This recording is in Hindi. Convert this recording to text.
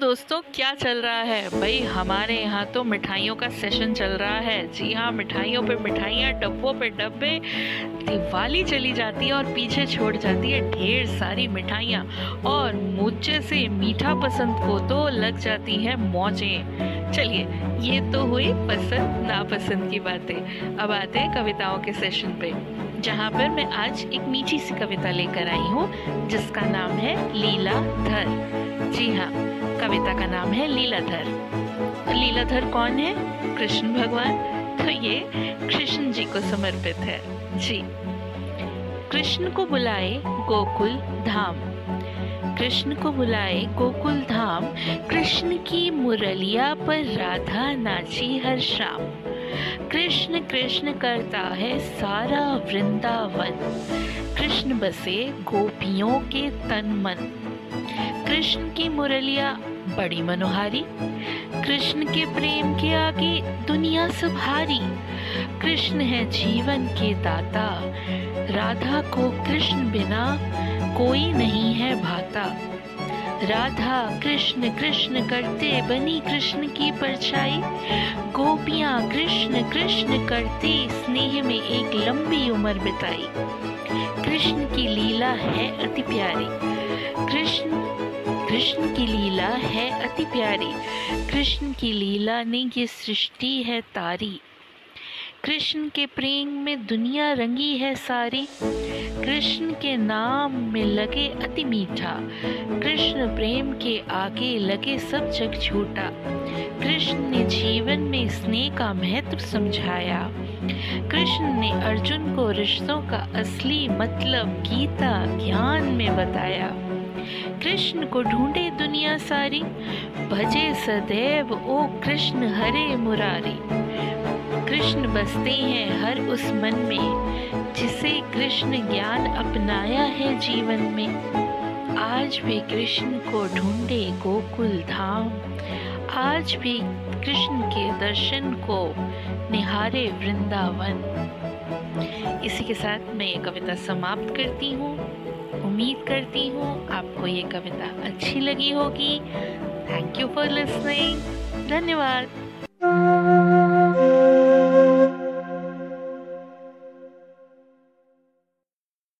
दोस्तों, क्या चल रहा है? भाई, हमारे यहाँ तो मिठाइयों का सेशन चल रहा है। जी हाँ मिठाइयों पे मिठाइयाँ, डब्बों पे डब्बे, दिवाली चली जाती है और पीछे छोड़ जाती है ढेर सारी मिठाइयाँ। और मुझे से मीठा पसंद को तो लग जाती है मौजें। चलिए, ये तो हुई पसंद नापसंद की बातें। अब आते हैं कविताओं के सेशन पे। जहाँ पर मैं आज एक मीठी सी कविता लेकर आई हूँ, जिसका नाम है लीला धर। जी हाँ कविता का नाम है लीलाधर लीलाधर कौन है? कृष्ण भगवान। तो ये कृष्ण जी को समर्पित है। जी। कृष्ण को बुलाए गोकुल धाम। कृष्ण को बुलाए गोकुल धाम। कृष्ण की मुरलिया पर राधा नाची हर शाम। कृष्ण कृष्ण करता है सारा वृंदावन। कृष्ण बसे गोपियों के तन मन। कृष्ण की मुरलिया बड़ी मनोहारी। कृष्ण के प्रेम के आगे दुनिया सब हारी कृष्ण है जीवन के दाता। राधा को कृष्ण बिना कोई नहीं है भाता। राधा, कृष्ण कृष्ण करते बनी कृष्ण की परछाई। गोपियाँ, कृष्ण कृष्ण करते स्नेह में एक लंबी उम्र बिताई। कृष्ण की लीला है अति प्यारी। कृष्ण कृष्ण की लीला है अति प्यारी। कृष्ण की लीला ने ये सृष्टि है तारी। कृष्ण के प्रेम में दुनिया रंगी है सारी। कृष्ण के नाम में लगे अति मीठा। कृष्ण प्रेम के आगे लगे सब जग झूठा कृष्ण ने जीवन में स्नेह का महत्व समझाया। कृष्ण ने अर्जुन को रिश्तों का असली मतलब गीता ज्ञान में बताया। कृष्ण को ढूंढे दुनिया सारी। भजे सदैव, ओ कृष्ण हरे मुरारी। कृष्ण बसते हैं हर उस मन में, जिसे कृष्ण ज्ञान अपनाया है जीवन में। आज भी कृष्ण को ढूंढे गोकुल धाम। आज भी कृष्ण के दर्शन को निहारे वृंदावन। इसी के साथ मैं ये कविता समाप्त करती हूँ। उम्मीद करती हूँ आपको ये कविता अच्छी लगी होगी। थैंक यू फॉर लिसनिंग धन्यवाद।